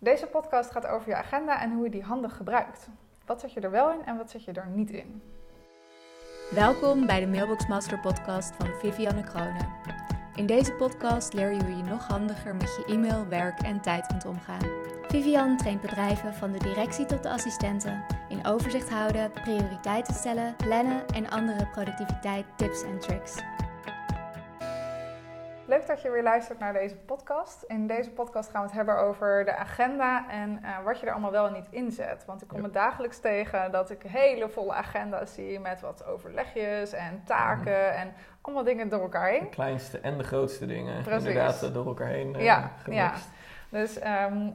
Deze podcast gaat over je agenda en hoe je die handig gebruikt. Wat zet je er wel in en wat zet je er niet in? Welkom bij de Mailbox Master podcast van Vivianne Kroonen. In deze podcast leer je hoe je nog handiger met je e-mail, werk en tijd kunt omgaan. Vivian traint bedrijven van de directie tot de assistenten in overzicht houden, prioriteiten stellen, plannen en andere productiviteit tips en tricks. Leuk dat je weer luistert naar deze podcast. In deze podcast gaan we het hebben over de agenda en uh, wat je er allemaal wel en niet inzet. Want ik kom het dagelijks tegen dat ik hele volle agenda's zie met wat overlegjes en taken mm. en allemaal dingen door elkaar heen. De kleinste en de grootste dingen Precies. inderdaad eh, door elkaar heen uh, ja, ja, dus... Um,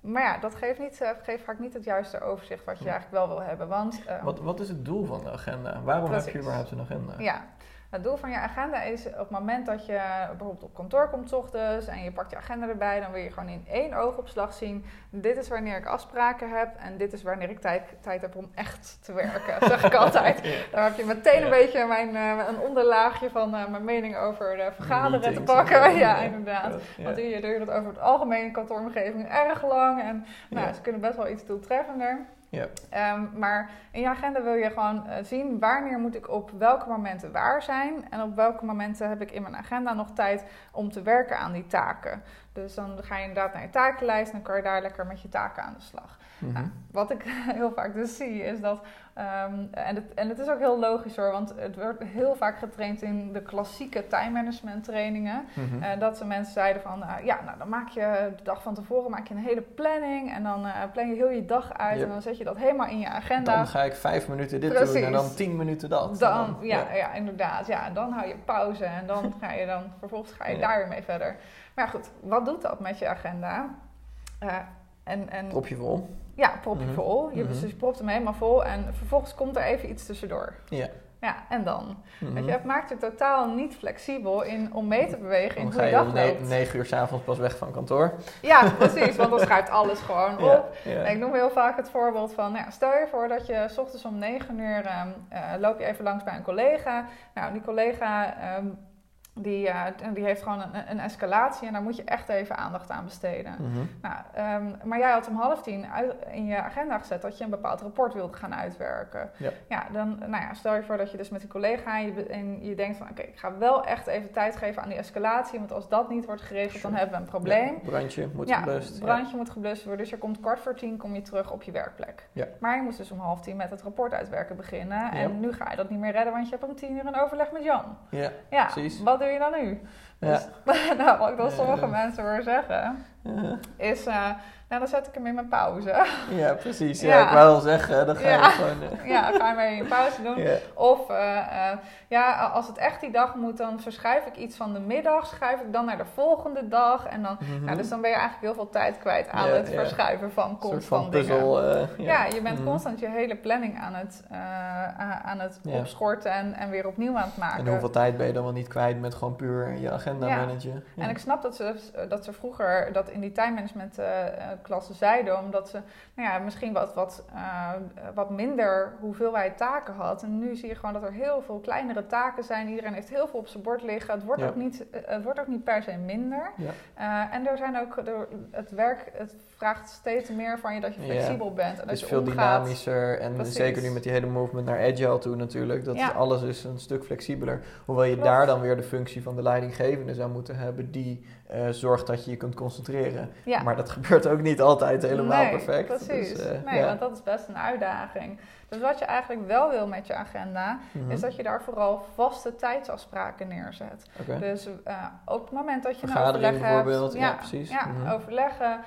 maar ja, dat geeft, niet, geeft vaak niet het juiste overzicht wat je eigenlijk wel wil hebben. Want, uh, wat, wat is het doel van de agenda? Waarom precies. heb je überhaupt een agenda? Ja, het doel van je agenda is op het moment dat je bijvoorbeeld op kantoor komt ochtends en je pakt je agenda erbij, dan wil je gewoon in één oogopslag zien. Dit is wanneer ik afspraken heb en dit is wanneer ik tijd, tijd heb om echt te werken, zeg ik altijd. Daar heb je meteen een beetje mijn, uh, een onderlaagje van uh, mijn mening over de vergaderen te pakken. Ja, inderdaad. Want je dat over het algemene kantooromgeving erg lang en nou, ze kunnen best wel iets doeltreffender. Ja. Um, maar in je agenda wil je gewoon uh, zien wanneer moet ik op welke momenten waar zijn en op welke momenten heb ik in mijn agenda nog tijd om te werken aan die taken. Dus dan ga je inderdaad naar je takenlijst en dan kan je daar lekker met je taken aan de slag. Mhm. nou, wat ik heel vaak dus zie is dat, um, en, het, en het is ook heel logisch hoor, want het wordt heel vaak getraind in de klassieke time management trainingen. Mm dat ze mensen zeiden van, uh, ja, nou dan maak je de dag van tevoren maak je een hele planning en dan uh, plan je heel je dag uit en dan zet je dat helemaal in je agenda. Dan ga ik vijf minuten dit doen en dan tien minuten dat. Dan, ja, ja, ja. inderdaad. Ja, en dan hou je pauze en dan ga je dan, vervolgens ga je daar weer mee verder. Maar goed, wat doet dat met je agenda? En, en, prop je vol? Ja, prop je mhm. vol. Je, mm -hmm. dus je propt hem helemaal vol en vervolgens komt er even iets tussendoor. Ja. Ja, en dan? Mm -hmm. je, het maakt het totaal niet flexibel in, om mee te bewegen in hoe je, dag loopt. Dan negen uur s'avonds pas weg van kantoor. Ja, precies, want dan schuift alles gewoon op. Ja, Ik noem heel vaak het voorbeeld van, nou, stel je voor dat je s ochtends om negen uur um, uh, loop je even langs bij een collega. Nou, die collega... Um, die, uh, die heeft gewoon een, een, escalatie en daar moet je echt even aandacht aan besteden. Mhm. nou, um, maar jij had om half tien uit, in je agenda gezet dat je een bepaald rapport wilde gaan uitwerken. Ja, ja dan nou ja, stel je voor dat je dus met een collega en je, en je denkt van oké, ik ga wel echt even tijd geven aan die escalatie, want als dat niet wordt geregeld, dan hebben we een probleem. Ja, brandje moet ja, geblust. brandje moet geblust worden, dus je komt kwart voor tien kom je terug op je werkplek. Ja. Maar je moest dus om half tien met het rapport uitwerken beginnen en nu ga je dat niet meer redden, want je hebt om tien uur een overleg met Jan. Ja, ja precies. Wat doe dan nu? Dus, nou, wat ik dan sommige mensen hoor zeggen, is... Uh, nou, dan zet ik hem in mijn pauze. Ja, precies. Ja, ik wou wel zeggen, dan ga je gewoon... Uh... Ja, ga je maar in pauze doen. Of uh, ja, als het echt die dag moet, dan verschuif ik iets van de middag, schuif ik dan naar de volgende dag. En dan, mm nou, dus dan ben je eigenlijk heel veel tijd kwijt aan het verschuiven van constant dingen. Puzzel, ja. je bent mhm. constant je hele planning aan het, aan het opschorten en, en weer opnieuw aan het maken. En hoeveel tijd ben je dan wel niet kwijt met gewoon puur je agenda managen? En ik snap dat ze, dat ze vroeger dat in die time management klasse zeiden, omdat ze nou ja, misschien wat, wat, uh, wat minder hoeveelheid taken had. En nu zie je gewoon dat er heel veel kleinere taken zijn. Iedereen heeft heel veel op zijn bord liggen. Het wordt, ook, niet, eh, het wordt ook niet per se minder. Ja. En er zijn ook, er, het werk het vraagt steeds meer van je dat je flexibel bent. En dat het is veel dynamischer. En zeker nu met die hele movement naar agile toe natuurlijk. Dat alles is een stuk flexibeler. Hoewel je daar dan weer de functie van de leidinggevende zou moeten hebben die uh, zorgt dat je je kunt concentreren. Maar dat gebeurt ook niet altijd helemaal nee, perfect. Precies. Dus, uh, nee, want dat is best een uitdaging. Dus wat je eigenlijk wel wil met je agenda, mhm. is dat je daar vooral vaste tijdsafspraken neerzet. Dus uh, op het moment dat je een overleg hebt, ja, precies. Ja, mhm. overleggen,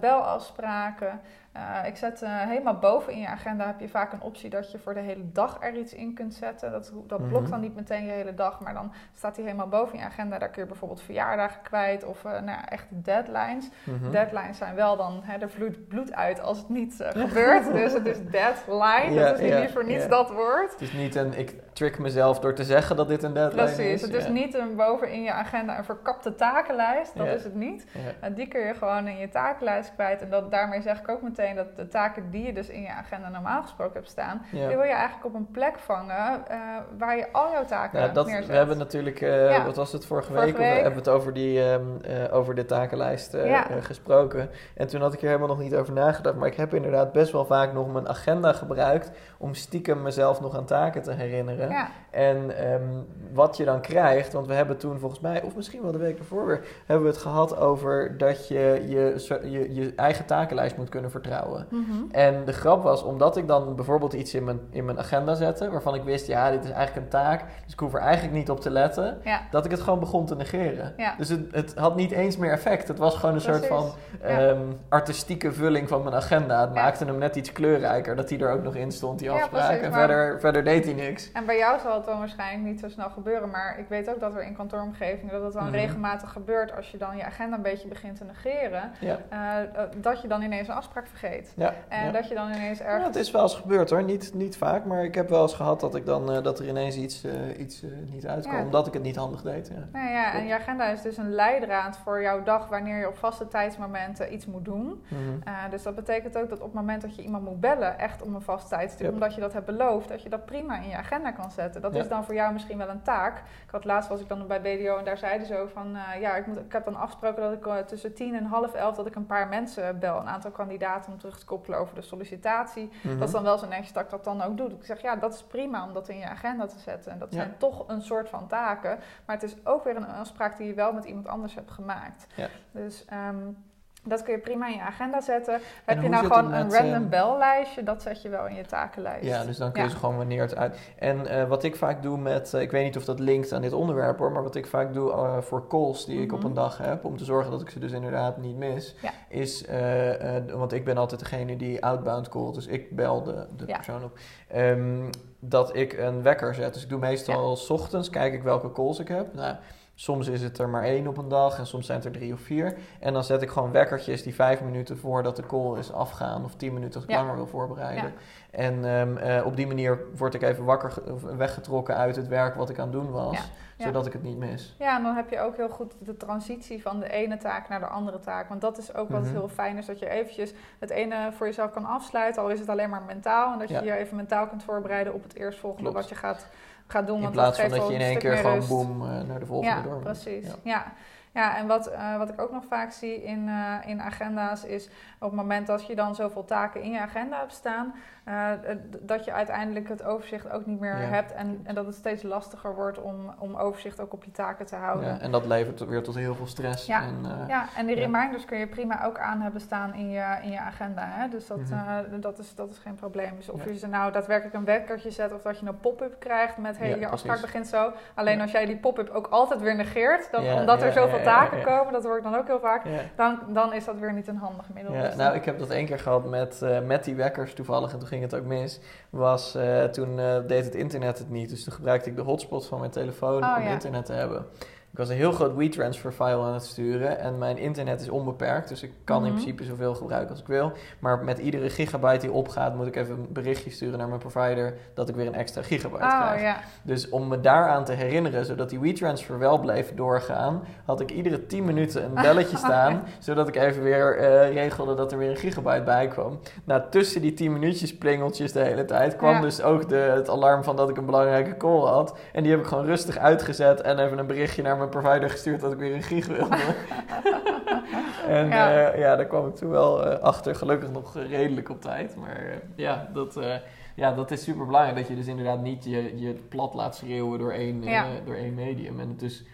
belafspraken. Uh, ik zet uh, helemaal boven in je agenda heb je vaak een optie dat je voor de hele dag er iets in kunt zetten. Dat, dat blokt mhm. dan niet meteen je hele dag, maar dan staat hij helemaal boven in je agenda. Daar kun je bijvoorbeeld verjaardagen kwijt of uh, nou, echt deadlines. Mhm. Deadlines zijn wel dan, hè, er vloeit bloed uit als het niet gebeurt. dus het is deadline, ja, dat is niet voor niets dat woord. Het is niet een, ik trick mezelf door te zeggen dat dit een deadline Precies, is. Precies, het is niet een boven in je agenda een verkapte takenlijst, dat is het niet. Die kun je gewoon in je takenlijst kwijt en dat, daarmee zeg ik ook meteen dat de taken die je dus in je agenda normaal gesproken hebt staan, die wil je eigenlijk op een plek vangen uh, waar je al jouw taken ja, dat, neerzet. We hebben natuurlijk, uh, wat was het vorige, week? week? We hebben het over die, um, over de takenlijst gesproken. En toen had ik er helemaal nog niet over nagedacht. Maar ik heb inderdaad best wel vaak nog mijn agenda gebruikt om stiekem mezelf nog aan taken te herinneren. Ja. En ehm, wat je dan krijgt, want we hebben toen volgens mij, of misschien wel de week ervoor weer, hebben we het gehad over dat je je, je, je eigen takenlijst moet kunnen vertrouwen. Mhm. En de grap was, omdat ik dan bijvoorbeeld iets in mijn, in mijn agenda zette, waarvan ik wist, ja, dit is eigenlijk een taak, dus ik hoef er eigenlijk niet op te letten, dat ik het gewoon begon te negeren. Dus het, het had niet eens meer effect. Het was gewoon een soort van ehm, artistieke vulling van mijn agenda. Het maakte hem net iets kleurrijker, dat hij er ook nog in stond, die afspraak. en verder, verder deed hij niks. En bij jou zal het dan waarschijnlijk niet zo snel gebeuren, maar ik weet ook dat er in kantooromgevingen, dat het dan mhm. regelmatig gebeurt als je dan je agenda een beetje begint te negeren, uh, dat je dan ineens een afspraak vergeet. En dat je dan ineens ergens... Ja, het is wel eens gebeurd hoor, niet, niet vaak, maar ik heb wel eens gehad dat, ik dan, uh, dat er ineens iets, iets niet uitkwam, omdat ik het niet handig deed. Ja. Nou ja, en je agenda is dus een leidraad voor jouw dag wanneer je op vaste tijdsmomenten iets moet doen. Mhm. dus dat betekent ook dat op het moment dat je iemand moet bellen, echt om een vast tijdstip, omdat je dat hebt beloofd, dat je dat prima in je agenda kan zetten. Dat is dan voor jou misschien wel een taak. Ik had laatst was ik dan bij BDO en daar zeiden ze ook van, uh, ja, ik, moet, ik heb dan afgesproken dat ik uh, tussen tien en half elf dat ik een paar mensen bel, een aantal kandidaten om terug te koppelen over de sollicitatie. Mhm. Dat is dan wel zo netjes dat ik dat dan ook doe. Ik zeg, ja, dat is prima om dat in je agenda te zetten. En dat zijn toch een soort van taken, maar het is ook weer een afspraak die je wel met iemand anders hebt gemaakt. Dus um, dat kun je prima in je agenda zetten. Heb je nou gewoon een random uh, bellijstje, dat zet je wel in je takenlijst. Ja, dus dan kun je ze gewoon wanneer het uit. En uh, wat ik vaak doe met, uh, ik weet niet of dat linkt aan dit onderwerp hoor, maar wat ik vaak doe voor calls die ik op mhm. een dag heb, om te zorgen dat ik ze dus inderdaad niet mis, ja. is, want ik ben altijd degene die outbound callt, dus ik bel de, de persoon op, um, dat ik een wekker zet. Dus ik doe meestal s ochtends, kijk ik welke calls ik heb. Nou, Soms is het er maar één op een dag en soms zijn het er drie of vier. En dan zet ik gewoon wekkertjes die vijf minuten voordat de call is afgaan of tien minuten als ik langer wil voorbereiden. En ehm, eh, op die manier word ik even wakker weggetrokken uit het werk wat ik aan het doen was. Zodat ik het niet mis. Ja, en dan heb je ook heel goed de transitie van de ene taak naar de andere taak. Want dat is ook wat mhm. heel fijn is, dat je eventjes het ene voor jezelf kan afsluiten. Al is het alleen maar mentaal. En dat je je even mentaal kunt voorbereiden op het eerstvolgende wat je gaat gaat doen. In plaats van dat je in één keer gewoon boom uh, naar de volgende ja, door Precies, ja. Ja, en wat, uh, wat ik ook nog vaak zie in, uh, in agenda's is op het moment dat je dan zoveel taken in je agenda hebt staan, uh, dat je uiteindelijk het overzicht ook niet meer hebt en, en dat het steeds lastiger wordt om, om overzicht ook op je taken te houden. Ja, en dat levert weer tot heel veel stress. Ja, en, ja, en die reminders kun je prima ook aan hebben staan in je, in je agenda. Hè? Dus dat, mm dat, is, dat is geen probleem. Dus of je ze nou daadwerkelijk een wekkertje zet of dat je een pop-up krijgt met hey, je afspraak begint zo. Alleen als jij die pop-up ook altijd weer negeert, dan, omdat er zoveel taken komen, dat hoor ik dan ook heel vaak, dan, dan is dat weer niet een handig middel. Ja, dus nou, ik heb dat één keer gehad met, uh, met die wekkers toevallig en toen ging het ook mis. Was, uh, toen uh, deed het internet het niet, dus toen gebruikte ik de hotspot van mijn telefoon oh, om internet te hebben. Ik was een heel groot WeTransfer file aan het sturen en mijn internet is onbeperkt, dus ik kan in mhm. principe zoveel gebruiken als ik wil. Maar met iedere gigabyte die opgaat, moet ik even een berichtje sturen naar mijn provider dat ik weer een extra gigabyte oh, krijg. Dus om me daaraan te herinneren, zodat die WeTransfer wel bleef doorgaan, had ik iedere 10 minuten een belletje staan, zodat ik even weer uh, regelde dat er weer een gigabyte bij kwam. Nou, tussen die 10 minuutjes plingeltjes de hele tijd kwam dus ook de, het alarm van dat ik een belangrijke call had. En die heb ik gewoon rustig uitgezet en even een berichtje naar mijn provider gestuurd dat ik weer een gig wilde. en ja. Uh, ja, daar kwam ik toen wel uh, achter. Gelukkig nog redelijk op tijd. Maar uh, ja, dat, ja, dat is super belangrijk. Dat je dus inderdaad niet je, je plat laat schreeuwen door één, ja. door één medium. En het dus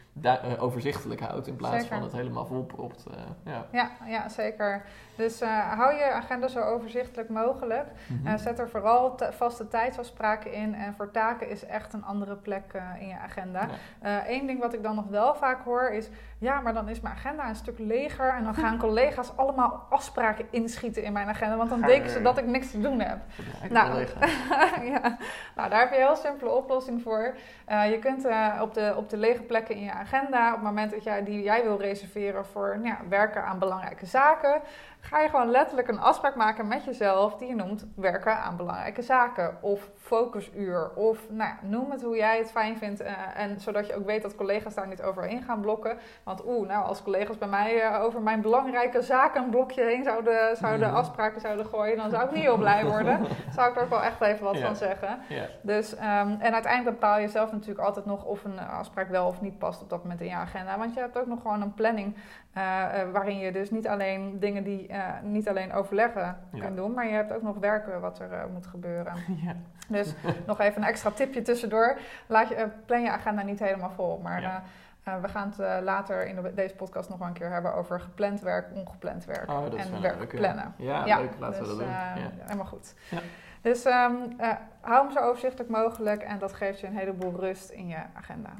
overzichtelijk houdt in plaats van het helemaal volpropt. ja. Ja, ja, zeker. Dus uh, hou je agenda zo overzichtelijk mogelijk. Mm zet er vooral vaste tijdsafspraken in. En voor taken is echt een andere plek in je agenda. Eén ding wat ik dan nog wel vaak hoor is... ja, maar dan is mijn agenda een stuk leger... en dan gaan collega's allemaal afspraken inschieten in mijn agenda... want dan denken ze dat ik niks te doen heb. Nou, ja. nou, daar heb je een heel simpele oplossing voor. je kunt op, de, op de lege plekken in je agenda... op het moment dat jij, die jij wil reserveren voor nou, werken aan belangrijke zaken... ga je gewoon letterlijk een afspraak maken met jezelf die je noemt werken aan belangrijke zaken of focusuur of nou, noem het hoe jij het fijn vindt uh, en zodat je ook weet dat collega's daar niet overheen gaan blokken. Want oeh, nou als collega's bij mij uh, over mijn belangrijke zaken een blokje heen zouden, zouden mhm. afspraken zouden gooien, dan zou ik niet heel blij worden. zou ik er ook wel echt even wat van zeggen. Dus, um, en uiteindelijk bepaal je zelf natuurlijk altijd nog of een afspraak wel of niet past op dat moment in je agenda. Want je hebt ook nog gewoon een planning uh, waarin je dus niet alleen dingen die uh, niet alleen overleggen kunt doen, maar je hebt ook nog werken wat er moet gebeuren. Ja. Dus nog even een extra tipje tussendoor. Laat je, plan je agenda niet helemaal vol. Maar we gaan het later in deze podcast nog wel een keer hebben over gepland werk, ongepland werk oh, en werk plannen. Ja, ja, leuk. Laten dus, we dat doen. Helemaal goed. Dus um, hou hem zo overzichtelijk mogelijk en dat geeft je een heleboel rust in je agenda.